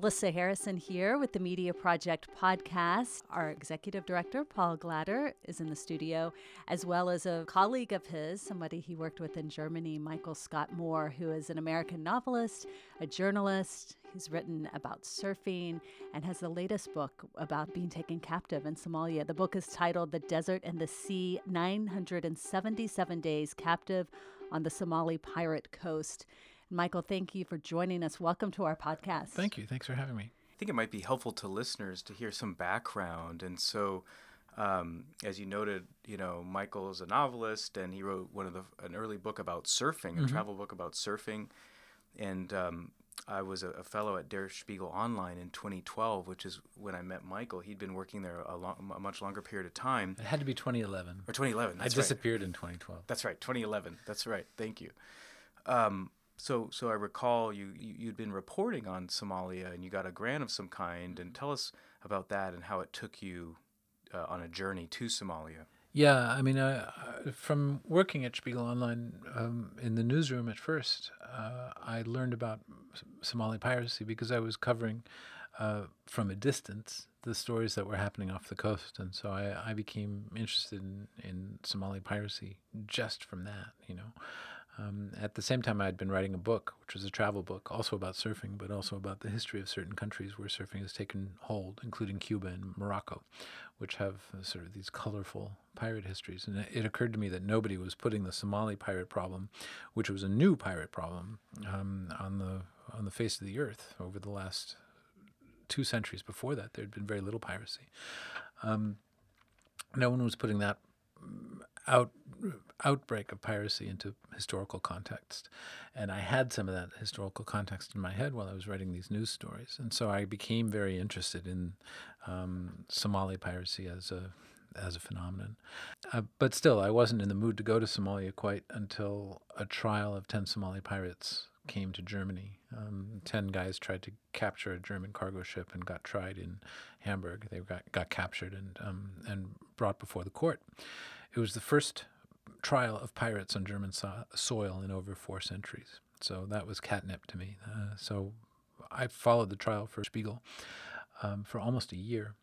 Melissa Harrison here with the Media Project podcast. Our executive director, Paul Glader, is in the studio, as well as a colleague of his, somebody he worked with in Germany, Michael Scott Moore, who is an American novelist, a journalist. He's written about surfing and has the latest book about being taken captive in Somalia. The book is titled The Desert and the Sea 977 Days Captive on the Somali Pirate Coast. Michael, thank you for joining us. Welcome to our podcast. Thank you. Thanks for having me. I think it might be helpful to listeners to hear some background. And so, um, as you noted, you know, Michael is a novelist, and he wrote one of the an early book about surfing, mm-hmm. a travel book about surfing. And um, I was a, a, fellow at Der Spiegel Online in 2012, which is when I met Michael. He'd been working there a, long, a much longer period of time. It had to be 2011. Or 2011. I disappeared right. in 2012. That's right, 2011. That's right. Thank you. Um, so, so I recall you, you had been reporting on Somalia, and you got a grant of some kind. And tell us about that and how it took you uh, on a journey to Somalia. Yeah, I mean, uh, from working at Spiegel Online um, in the newsroom at first, uh, I learned about Somali piracy because I was covering uh, from a distance the stories that were happening off the coast, and so I, I became interested in, in Somali piracy just from that, you know. Um, at the same time, I had been writing a book, which was a travel book, also about surfing, but also about the history of certain countries where surfing has taken hold, including Cuba and Morocco, which have uh, sort of these colorful pirate histories. And it, it, occurred to me that nobody was putting the Somali pirate problem, which was a new pirate problem, um, on the on the face of the earth over the last two centuries. Before that, there had been very little piracy. Um, no one was putting that out outbreak of piracy into historical context. And I had some of that historical context in my head while I was writing these news stories. And so I became very interested in um, Somali piracy as a as a phenomenon. Uh, but still, I wasn't in the mood to go to Somalia quite until a trial of 10 Somali pirates came to Germany. Um, 10 guys tried to capture a German cargo ship and got tried in Hamburg. They got, got captured and, um, and brought before the court. It was the first trial of pirates on German so- soil in over four centuries. So that was catnip to me. Uh, so I followed the trial for Spiegel um, for almost a year.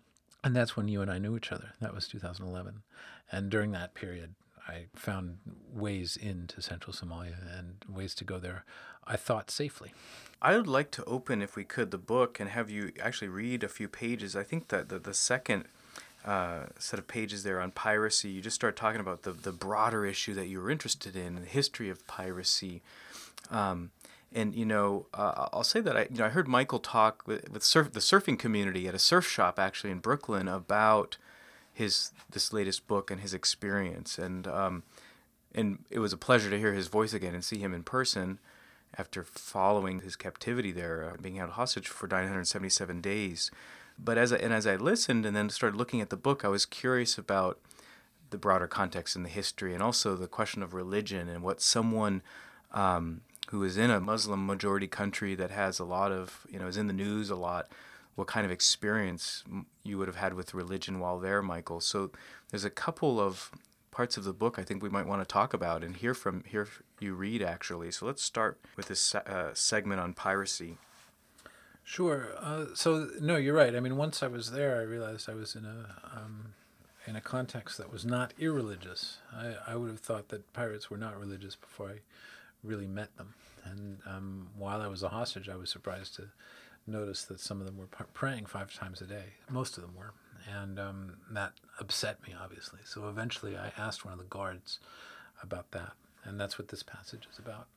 And that's when you and I knew each other. That was 2011. And during that period, I found ways into central Somalia and ways to go there, I thought safely. I would like to open, if we could, the book and have you actually read a few pages. I think that the, the second uh, set of pages there on piracy, you just start talking about the, the broader issue that you were interested in, the history of piracy. Um, and you know, uh, I'll say that I you know I heard Michael talk with, with surf, the surfing community at a surf shop actually in Brooklyn about his this latest book and his experience, and um, and it was a pleasure to hear his voice again and see him in person after following his captivity there, uh, being held hostage for 977 days. But as I, and as I listened and then started looking at the book, I was curious about the broader context and the history, and also the question of religion and what someone um, who is in a Muslim majority country that has a lot of, you know, is in the news a lot, what kind of experience you would have had with religion while there, Michael. So there's a couple of parts of the book I think we might want to talk about and hear from hear you read actually. So let's start with this uh, segment on piracy. Sure. Uh, so no, you're right. I mean, once I was there, I realized I was in a um, in a context that was not irreligious. I, I would have thought that pirates were not religious before I really met them. And um, while I was a hostage, I was surprised to notice that some of them were praying five times a day. Most of them were, and um, that upset me obviously. So eventually, I asked one of the guards about that, and that's what this passage is about.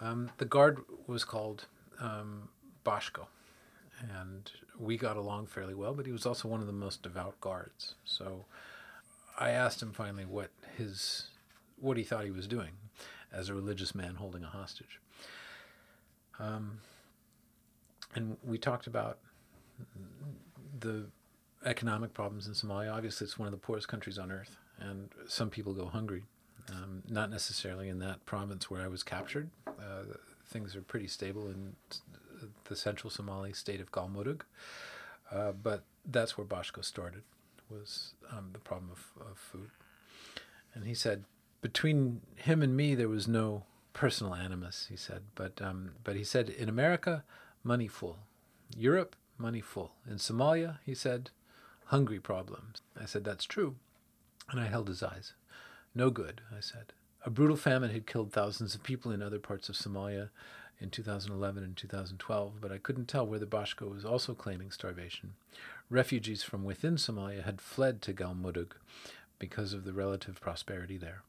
Um, the guard was called um, Bashko. And we got along fairly well, but he was also one of the most devout guards. So I asked him finally what his what he thought he was doing as a religious man holding a hostage. Um, and we talked about the economic problems in Somalia. Obviously, it's one of the poorest countries on earth, and some people go hungry. Um, not necessarily in that province where I was captured. Uh, things are pretty stable in the central Somali state of Galmudug. Uh, but that's where Bashko started, was um, the problem of, of food. And he said, between him and me, there was no personal animus, he said. But, um, but he said, in America, money full. Europe, money full. In Somalia, he said, hungry problems. I said, That's true. And I held his eyes. No good, I said. A brutal famine had killed thousands of people in other parts of Somalia in 2011 and 2012, but I couldn't tell whether Bashko was also claiming starvation. Refugees from within Somalia had fled to Galmudug because of the relative prosperity there.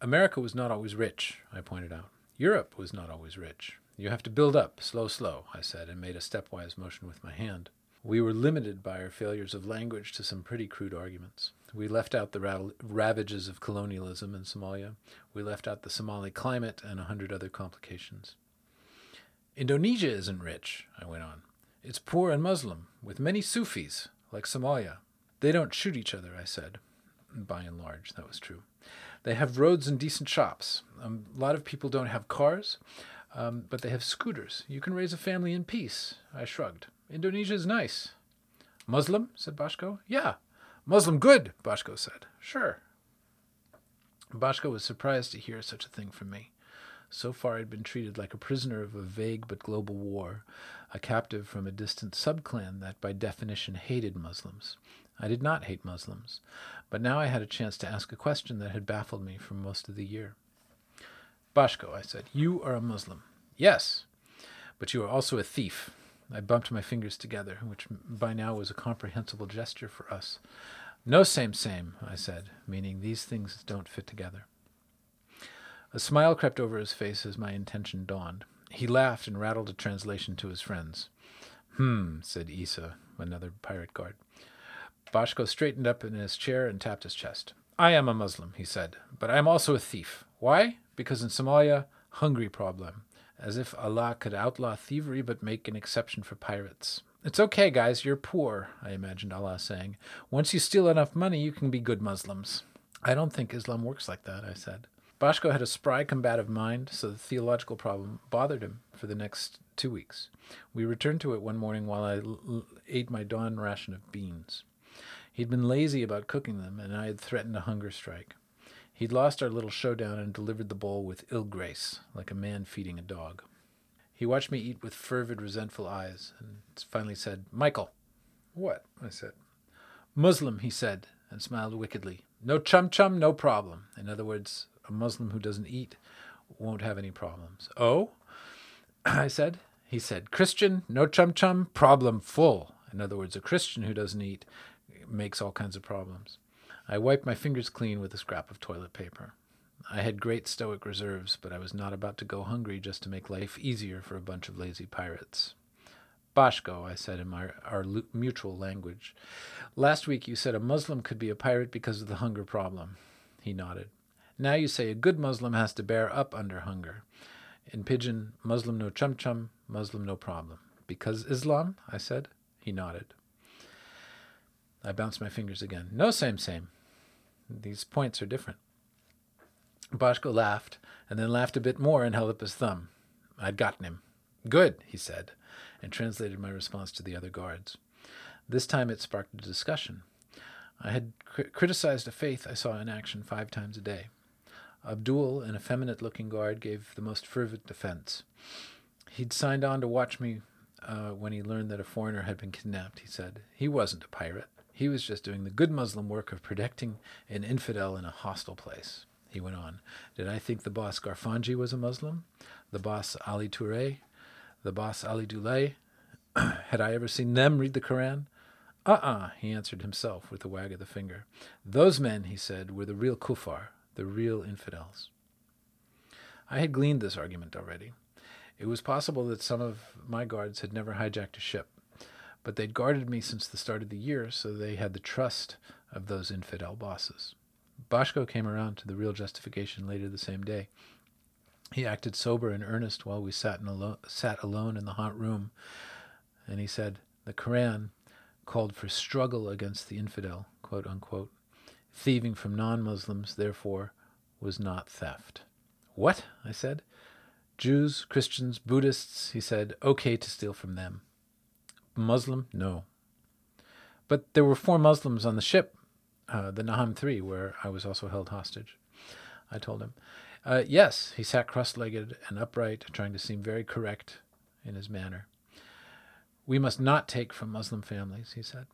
America was not always rich, I pointed out. Europe was not always rich. You have to build up, slow, slow, I said, and made a stepwise motion with my hand. We were limited by our failures of language to some pretty crude arguments. We left out the ravages of colonialism in Somalia. We left out the Somali climate and a hundred other complications. Indonesia isn't rich, I went on. It's poor and Muslim, with many Sufis, like Somalia. They don't shoot each other, I said. By and large, that was true. They have roads and decent shops. A lot of people don't have cars, um, but they have scooters. You can raise a family in peace. I shrugged. Indonesia is nice. Muslim? said Bashko. Yeah. Muslim good, Bashko said. Sure. Bashko was surprised to hear such a thing from me. So far, I'd been treated like a prisoner of a vague but global war, a captive from a distant subclan that, by definition, hated Muslims. I did not hate Muslims, but now I had a chance to ask a question that had baffled me for most of the year. Bashko, I said, you are a Muslim. Yes, but you are also a thief. I bumped my fingers together, which by now was a comprehensible gesture for us. No same same, I said, meaning these things don't fit together. A smile crept over his face as my intention dawned. He laughed and rattled a translation to his friends. Hmm, said Isa, another pirate guard. Bashko straightened up in his chair and tapped his chest. I am a Muslim, he said, but I am also a thief. Why? Because in Somalia, hungry problem as if Allah could outlaw thievery but make an exception for pirates. It's okay, guys, you're poor, I imagined Allah saying. Once you steal enough money, you can be good Muslims. I don't think Islam works like that, I said. Bashko had a spry, combative mind, so the theological problem bothered him for the next two weeks. We returned to it one morning while I l- l- ate my dawn ration of beans. He'd been lazy about cooking them, and I had threatened a hunger strike. He'd lost our little showdown and delivered the bowl with ill grace, like a man feeding a dog. He watched me eat with fervid, resentful eyes, and finally said, Michael. What? I said. Muslim, he said, and smiled wickedly. No chum chum, no problem. In other words, a Muslim who doesn't eat won't have any problems. Oh? I said. He said, Christian, no chum chum, problem full. In other words, a Christian who doesn't eat makes all kinds of problems. I wiped my fingers clean with a scrap of toilet paper. I had great stoic reserves, but I was not about to go hungry just to make life easier for a bunch of lazy pirates. Bashko, I said in my, our mutual language. Last week you said a Muslim could be a pirate because of the hunger problem. He nodded. Now you say a good Muslim has to bear up under hunger. In pidgin, Muslim no chum chum, Muslim no problem. Because Islam? I said. He nodded. I bounced my fingers again. No same same. These points are different. Bashko laughed, and then laughed a bit more and held up his thumb. I'd gotten him. Good, he said, and translated my response to the other guards. This time it sparked a discussion. I had cr- criticized a faith I saw in action five times a day. Abdul, an effeminate looking guard, gave the most fervent defense. He'd signed on to watch me uh, when he learned that a foreigner had been kidnapped, he said. He wasn't a pirate. He was just doing the good Muslim work of protecting an infidel in a hostile place. He went on. Did I think the boss Garfanji was a Muslim? The boss Ali Toure? The boss Ali Dulay? Had I ever seen them read the Koran? Uh uh-uh, uh, he answered himself with a wag of the finger. Those men, he said, were the real kuffar, the real infidels. I had gleaned this argument already. It was possible that some of my guards had never hijacked a ship but they'd guarded me since the start of the year, so they had the trust of those infidel bosses. Bashko came around to the real justification later the same day. He acted sober and earnest while we sat, in alo- sat alone in the hot room, and he said, The Koran called for struggle against the infidel, quote unquote. Thieving from non Muslims, therefore, was not theft. What? I said. Jews, Christians, Buddhists, he said, okay to steal from them. Muslim? No. But there were four Muslims on the ship, uh, the Naham 3, where I was also held hostage. I told him. Uh, yes, he sat cross legged and upright, trying to seem very correct in his manner. We must not take from Muslim families, he said.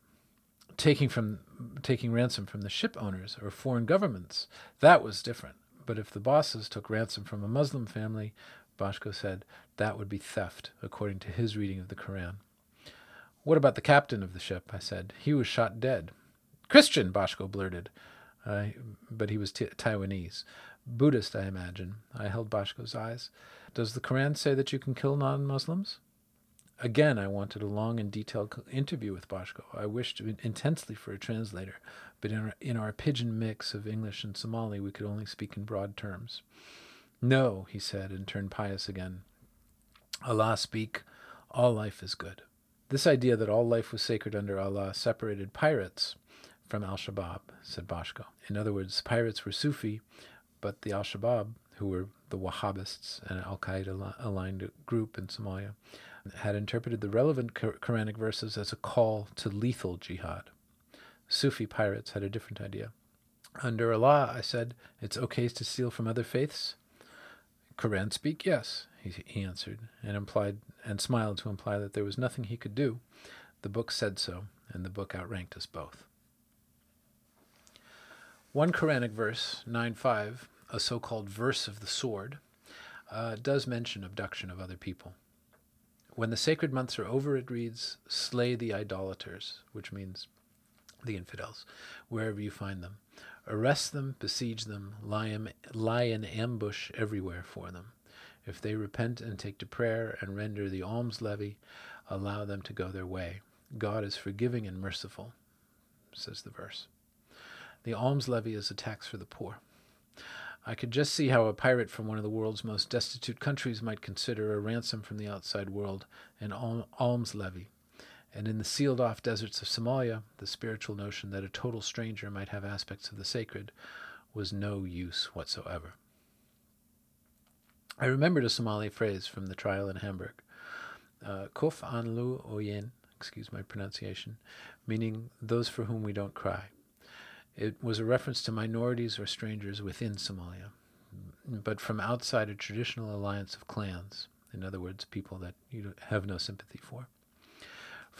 Taking from taking ransom from the ship owners or foreign governments, that was different. But if the bosses took ransom from a Muslim family, Boshko said, that would be theft, according to his reading of the Koran. What about the captain of the ship? I said. He was shot dead. Christian, Boshko blurted. Uh, but he was t- Taiwanese. Buddhist, I imagine. I held Boshko's eyes. Does the Koran say that you can kill non Muslims? Again, I wanted a long and detailed interview with Boshko. I wished intensely for a translator, but in our, in our pidgin mix of English and Somali, we could only speak in broad terms. No, he said, and turned pious again. Allah speak, all life is good. This idea that all life was sacred under Allah separated pirates from Al Shabaab, said Boshko. In other words, pirates were Sufi, but the Al Shabaab, who were the Wahhabists, an Al Qaeda aligned group in Somalia, had interpreted the relevant Quranic verses as a call to lethal jihad. Sufi pirates had a different idea. Under Allah, I said, it's okay to steal from other faiths? Quran speak, yes, he, he answered, and implied and smiled to imply that there was nothing he could do. The book said so, and the book outranked us both. One Quranic verse, 9.5, a so-called verse of the sword, uh, does mention abduction of other people. When the sacred months are over, it reads, slay the idolaters, which means the infidels, wherever you find them. Arrest them, besiege them, lie in, lie in ambush everywhere for them. If they repent and take to prayer and render the alms levy, allow them to go their way. God is forgiving and merciful, says the verse. The alms levy is a tax for the poor. I could just see how a pirate from one of the world's most destitute countries might consider a ransom from the outside world an alms levy. And in the sealed off deserts of Somalia, the spiritual notion that a total stranger might have aspects of the sacred was no use whatsoever. I remembered a Somali phrase from the trial in Hamburg, uh, Kuf an lu oyen, excuse my pronunciation, meaning those for whom we don't cry. It was a reference to minorities or strangers within Somalia, but from outside a traditional alliance of clans, in other words, people that you have no sympathy for.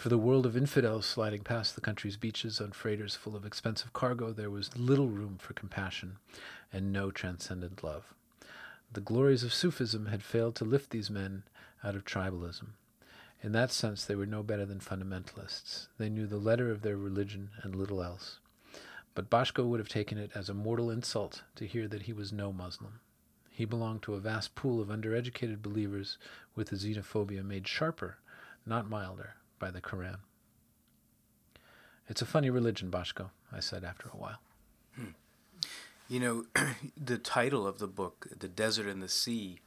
For the world of infidels sliding past the country's beaches on freighters full of expensive cargo, there was little room for compassion and no transcendent love. The glories of Sufism had failed to lift these men out of tribalism. In that sense, they were no better than fundamentalists. They knew the letter of their religion and little else. But Boshko would have taken it as a mortal insult to hear that he was no Muslim. He belonged to a vast pool of undereducated believers with a xenophobia made sharper, not milder, by the Koran. It's a funny religion, Bashko, I said after a while. Hmm. You know, the title of the book, The Desert and the Sea,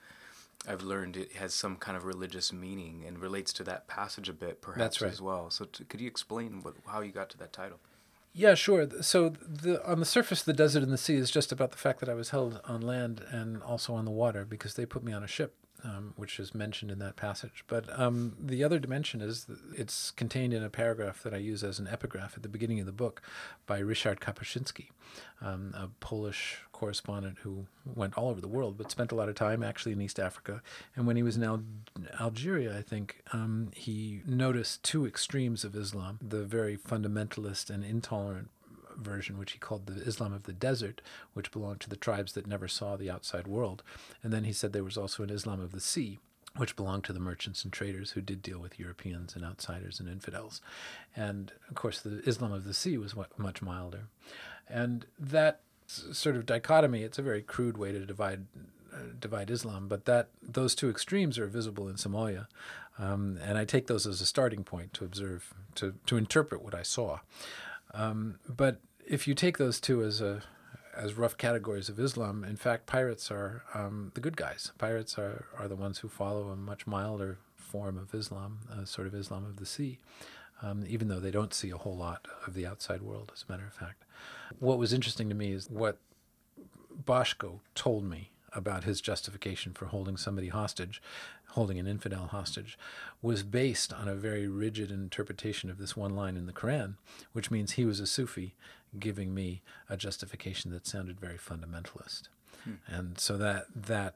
I've learned it has some kind of religious meaning and relates to that passage a bit, perhaps, right. as well. So, t- could you explain what, how you got to that title? Yeah, sure. So the on the surface, the desert and the sea is just about the fact that I was held on land and also on the water because they put me on a ship, um, which is mentioned in that passage. But um, the other dimension is it's contained in a paragraph that I use as an epigraph at the beginning of the book by Richard Kapuscinski, um, a Polish correspondent who went all over the world, but spent a lot of time actually in East Africa. And when he was in Al- Algeria, I think, um, he noticed two extremes of Islam the very fundamentalist and intolerant version, which he called the Islam of the desert, which belonged to the tribes that never saw the outside world. And then he said there was also an Islam of the sea, which belonged to the merchants and traders who did deal with Europeans and outsiders and infidels. And of course, the Islam of the sea was much milder. And that sort of dichotomy. It's a very crude way to divide uh, divide Islam, but that those two extremes are visible in Somalia, um, and I take those as a starting point to observe to to interpret what I saw. Um, but if you take those two as a as rough categories of Islam, in fact, pirates are um, the good guys. Pirates are, are the ones who follow a much milder form of Islam, a sort of Islam of the sea, um, even though they don't see a whole lot of the outside world, as a matter of fact. What was interesting to me is what Boshko told me about his justification for holding somebody hostage, holding an infidel hostage, was based on a very rigid interpretation of this one line in the Quran, which means he was a Sufi giving me a justification that sounded very fundamentalist. Hmm. And so that that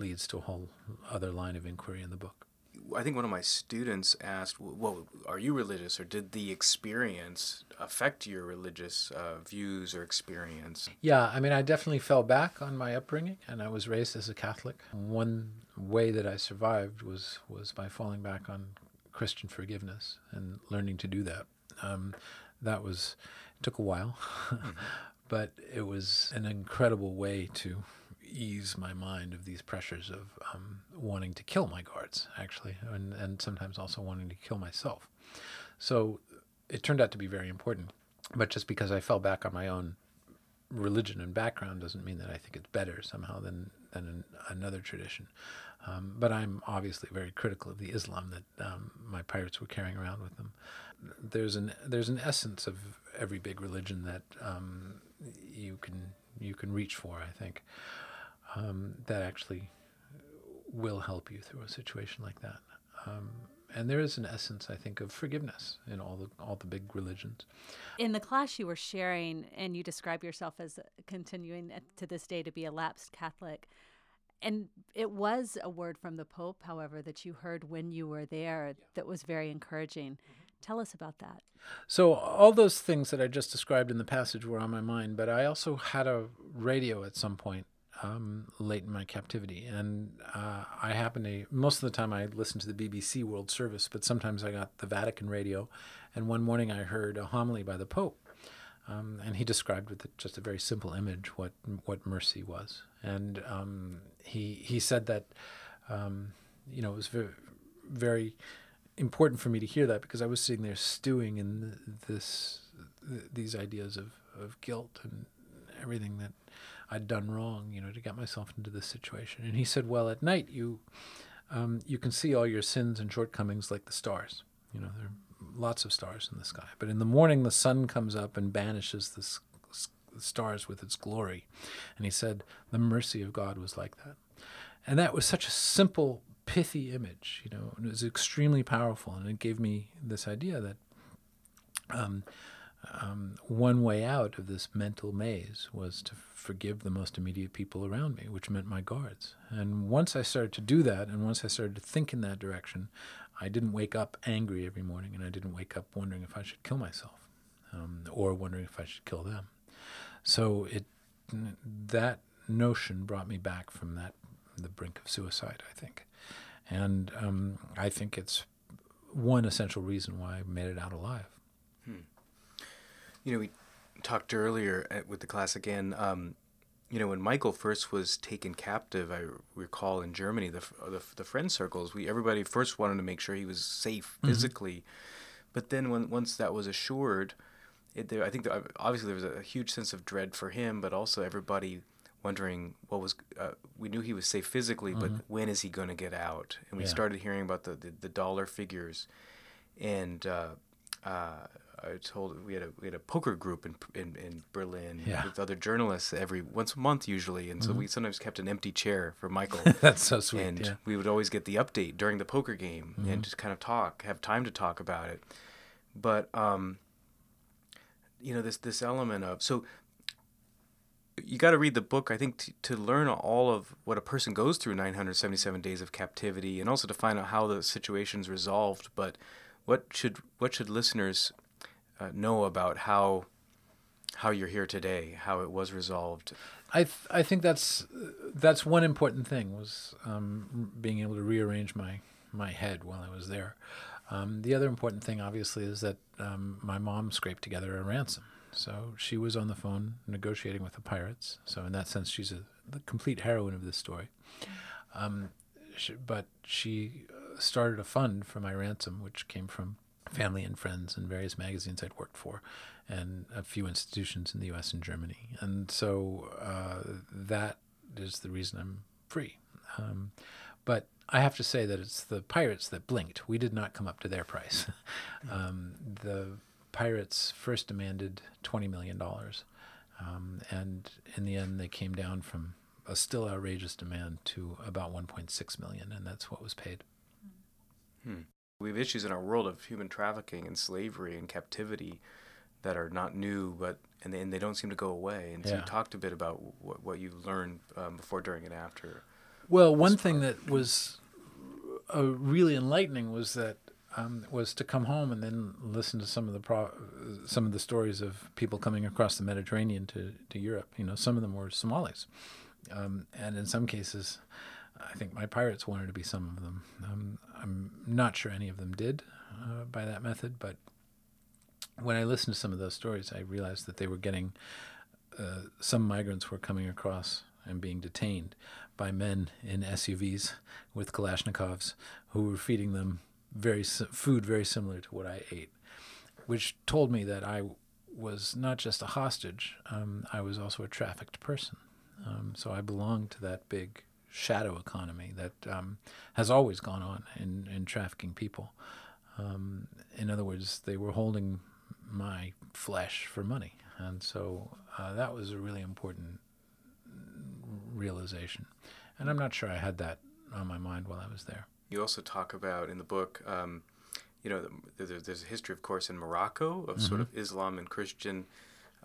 leads to a whole other line of inquiry in the book. I think one of my students asked, "Well, are you religious, or did the experience affect your religious uh, views or experience?" Yeah, I mean, I definitely fell back on my upbringing, and I was raised as a Catholic. One way that I survived was was by falling back on Christian forgiveness and learning to do that. Um, that was took a while, mm-hmm. but it was an incredible way to ease my mind of these pressures of um, wanting to kill my guards, actually, and, and sometimes also wanting to kill myself. So it turned out to be very important. But just because I fell back on my own religion and background doesn't mean that I think it's better somehow than, than an, another tradition. Um, but I'm obviously very critical of the Islam that um, my pirates were carrying around with them. There's an there's an essence of every big religion that um, you can you can reach for. I think um, that actually will help you through a situation like that. Um, and there is an essence, I think, of forgiveness in all the all the big religions. In the class you were sharing, and you describe yourself as continuing to this day to be a lapsed Catholic. And it was a word from the Pope, however, that you heard when you were there yeah. that was very encouraging. Mm-hmm. Tell us about that. So, all those things that I just described in the passage were on my mind, but I also had a radio at some point um, late in my captivity. And uh, I happen to, most of the time I listen to the BBC World Service, but sometimes I got the Vatican radio. And one morning I heard a homily by the Pope. Um, and he described with just a very simple image what what mercy was. And um, he he said that, um, you know, it was very, very important for me to hear that because I was sitting there stewing in this these ideas of, of guilt and everything that I'd done wrong, you know, to get myself into this situation. And he said, well, at night you um, you can see all your sins and shortcomings like the stars. You know, there are lots of stars in the sky. But in the morning, the sun comes up and banishes the, the stars with its glory. And he said, the mercy of God was like that. And that was such a simple, pithy image, you know, it was extremely powerful. And it gave me this idea that um, um, one way out of this mental maze was to forgive the most immediate people around me, which meant my guards. And once I started to do that, and once I started to think in that direction, I didn't wake up angry every morning, and I didn't wake up wondering if I should kill myself, um, or wondering if I should kill them. So it that notion brought me back from that the brink of suicide, I think, and um, I think it's one essential reason why I made it out alive. You know, we talked earlier at, with the class again. Um, you know, when Michael first was taken captive, I recall in Germany, the, the, the friend circles, we everybody first wanted to make sure he was safe mm-hmm. physically, mm-hmm. but then when once that was assured, it, there, I think there, obviously there was a, a, huge sense of dread for him, but also everybody wondering what was. Uh, we knew he was safe physically, mm-hmm. but when is he going to get out? And we yeah. started hearing about the, the, the dollar figures, and uh, uh, I told we had a we had a poker group in in, in Berlin yeah. with other journalists every once a month usually, and mm-hmm. so we sometimes kept an empty chair for Michael. That's so sweet. And yeah. we would always get the update during the poker game mm-hmm. and just kind of talk, have time to talk about it. But um, you know this this element of so you got to read the book, I think, t- to learn all of what a person goes through 977 days of captivity, and also to find out how the situation's resolved. But what should what should listeners uh, know about how how you're here today, how it was resolved. I th- I think that's that's one important thing was um, being able to rearrange my my head while I was there. Um, the other important thing, obviously, is that um, my mom scraped together a ransom. So she was on the phone negotiating with the pirates. So in that sense, she's a, the complete heroine of this story. Um, she, but she uh, started a fund for my ransom, which came from family and friends and various magazines I'd worked for, and a few institutions in the U.S. and Germany. And so uh, that is the reason I'm free. Um, but I have to say that it's the pirates that blinked. We did not come up to their price. um, the pirates first demanded $20 million. Um, and in the end, they came down from a still outrageous demand to about 1.6 million, and that's what was paid. Hmm. We have issues in our world of human trafficking and slavery and captivity that are not new, but and they, and they don't seem to go away. And so you talked a bit about what, what you learned um, before, during, and after. Well, one thing that was uh, really enlightening was that um, was to come home and then listen to some of the pro- some of the stories of people coming across the Mediterranean to, to Europe. You know, some of them were Somalis, um, and in some cases, I think my pirates wanted to be some of them. Um, I'm not sure any of them did uh, by that method, but when I listened to some of those stories, I realized that they were getting uh, some migrants were coming across and being detained by men in SUVs with Kalashnikovs who were feeding them very food very similar to what I ate, which told me that I was not just a hostage, um, I was also a trafficked person. Um, so I belonged to that big shadow economy that um, has always gone on in, in trafficking people. Um, in other words, they were holding my flesh for money. And so uh, that was a really important realization. And I'm not sure I had that on my mind while I was there. You also talk about in the book, um, you know, there's a history, of course, in Morocco of mm-hmm. sort of Islam and Christian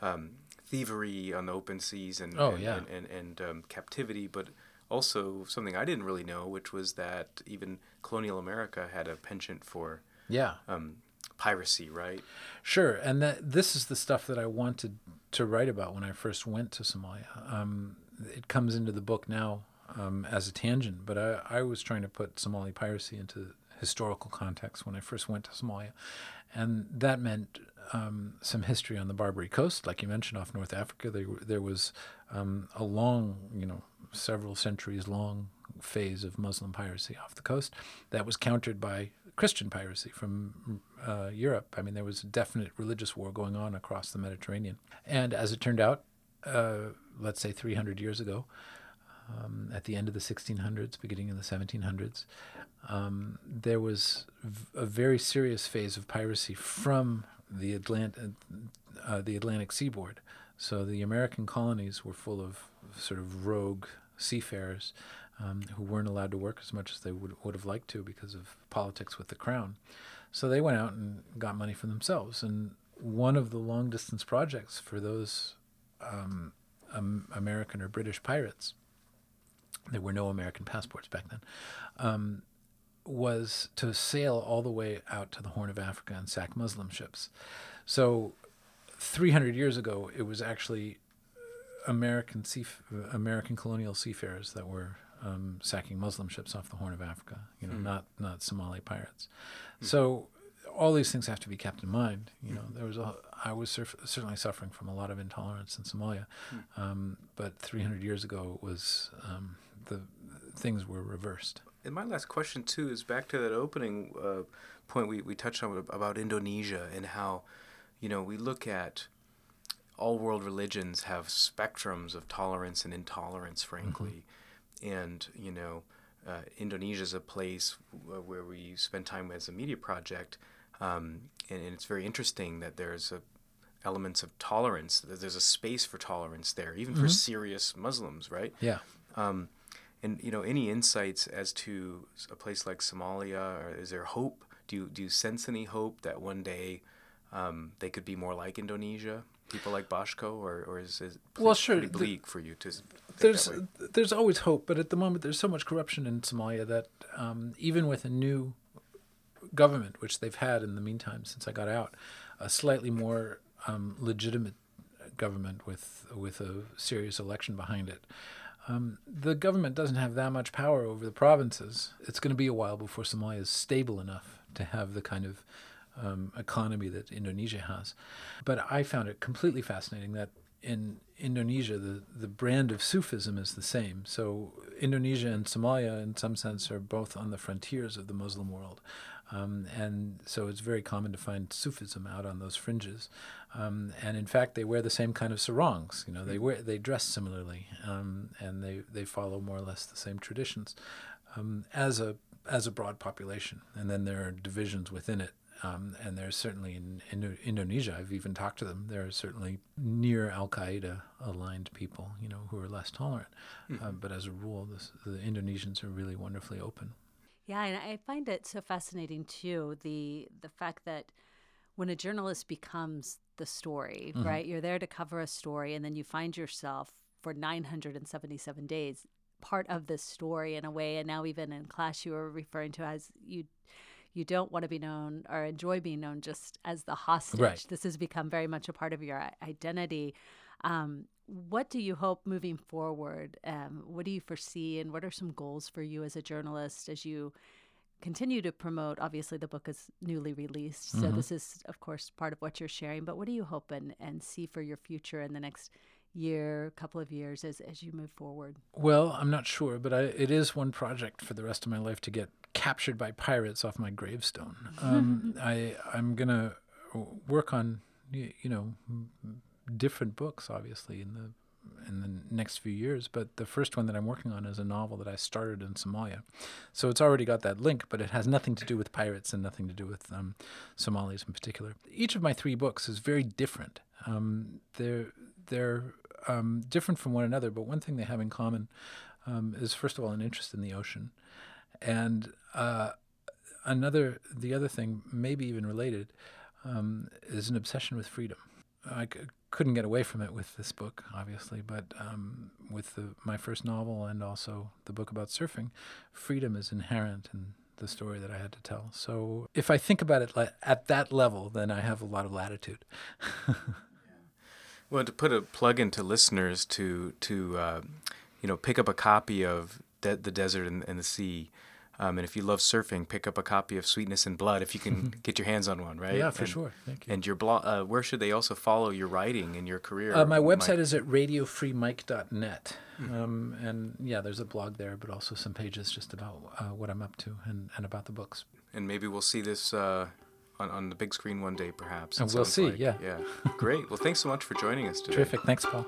um, thievery on the open seas and oh, and, yeah. and, and, and um, captivity, but also something I didn't really know, which was that even colonial America had a penchant for yeah um, piracy, right? Sure, and that this is the stuff that I wanted to write about when I first went to Somalia. Um, it comes into the book now um, as a tangent, but I, I was trying to put Somali piracy into historical context when I first went to Somalia, and that meant um, some history on the Barbary Coast, like you mentioned, off North Africa. There, there was um, a long, you know, several centuries long phase of Muslim piracy off the coast that was countered by Christian piracy from uh, Europe. I mean, there was a definite religious war going on across the Mediterranean. And as it turned out, uh, let's say 300 years ago, um, at the end of the 1600s, beginning of the 1700s, um, there was v- a very serious phase of piracy from the, Atlant- uh, the Atlantic seaboard. So the American colonies were full of sort of rogue seafarers um, who weren't allowed to work as much as they would, would have liked to because of politics with the crown. So they went out and got money for themselves. And one of the long distance projects for those um, um, American or British pirates, there were no American passports back then, um, was to sail all the way out to the Horn of Africa and sack Muslim ships. So 300 years ago, it was actually American sea, American colonial seafarers that were um, sacking Muslim ships off the Horn of Africa. You know, mm. not not Somali pirates. Mm. So all these things have to be kept in mind. You know, mm. there was a I was surf- certainly suffering from a lot of intolerance in Somalia, hmm. um, but 300 years ago was um, the things were reversed. And my last question too is back to that opening uh, point we, we touched on about Indonesia and how, you know, we look at all world religions have spectrums of tolerance and intolerance, frankly. Mm-hmm and you know, uh, Indonesia is a place w- where we spend time as a media project, um, and, and, it's very interesting that there's a elements of tolerance. That there's a space for tolerance there, even mm-hmm. for serious Muslims, right? Yeah. Um, and you know, any insights as to a place like Somalia, or is there hope? Do you do you sense any hope that one day um, they could be more like Indonesia? People like Boshko, or, or is it pretty, well, sure, pretty bleak the, for you to? There's there's always hope, but at the moment there's so much corruption in Somalia that um, even with a new government, which they've had in the meantime since I got out, a slightly more um, legitimate government with with a serious election behind it. Um, the government doesn't have that much power over the provinces. It's going to be a while before Somalia is stable enough to have the kind of um, economy that Indonesia has. But I found it completely fascinating that in Indonesia, the, the brand of Sufism is the same. So Indonesia and Somalia, in some sense, are both on the frontiers of the Muslim world. Um, and so it's very common to find Sufism out on those fringes. Um, and in fact, they wear the same kind of sarongs. You know, they wear they dress similarly, um, and they, they follow more or less the same traditions um, as a as a broad population. And then there are divisions within it um, and there's certainly in, in, Indonesia, I've even talked to them. There are certainly near Al Qaeda aligned people, you know, who are less tolerant. Mm-hmm. Uh, but as a rule, this, the Indonesians are really wonderfully open. Yeah, and I find it so fascinating too the the fact that when a journalist becomes the story, mm-hmm. right? You're there to cover a story, and then you find yourself for 977 days part of this story in a way. And now, even in class, you were referring to as you you don't want to be known or enjoy being known just as the hostage. Right. This has become very much a part of your identity. Um, what do you hope moving forward? Um, what do you foresee, and what are some goals for you as a journalist as you continue to promote? Obviously, the book is newly released, so Mhm. this is, of course, part of what you're sharing. But what do you hope and, and see for your future in the next year, couple of years as, as you move forward? Well, I'm not sure, but I, it is one project for the rest of my life to get captured by pirates off my gravestone. Um, I I'm gonna work on you know different books, obviously in the in the next few years. But the first one that I'm working on is a novel that I started in Somalia, so it's already got that link, but it has nothing to do with pirates and nothing to do with um, Somalis in particular. Each of my three books is very different. Um, they're they're um, different from one another, but one thing they have in common um, is first of all an interest in the ocean, and uh, another the other thing, maybe even related, um, is an obsession with freedom. I c- couldn't get away from it with this book, obviously, but um, with the, my first novel and also the book about surfing, freedom is inherent in the story that I had to tell. So if I think about it li- at that level, then I have a lot of latitude. Well, to put a plug into listeners to to uh, you know pick up a copy of De- the desert and, and the sea, um, and if you love surfing, pick up a copy of Sweetness and Blood if you can get your hands on one, right? Yeah, for And- sure. Thank you. And your blog, uh, where should they also follow your writing and your career? Uh, my Mike? website is at radiofreemike.net. Um, and yeah, there's a blog there, but also some pages just about uh, what I'm up to and, and about the books. and maybe we'll see this uh, on on the big screen one day, perhaps. And we'll see, like. yeah. yeah. Great. Well, thanks so much for joining us today. Terrific. Thanks, Paul.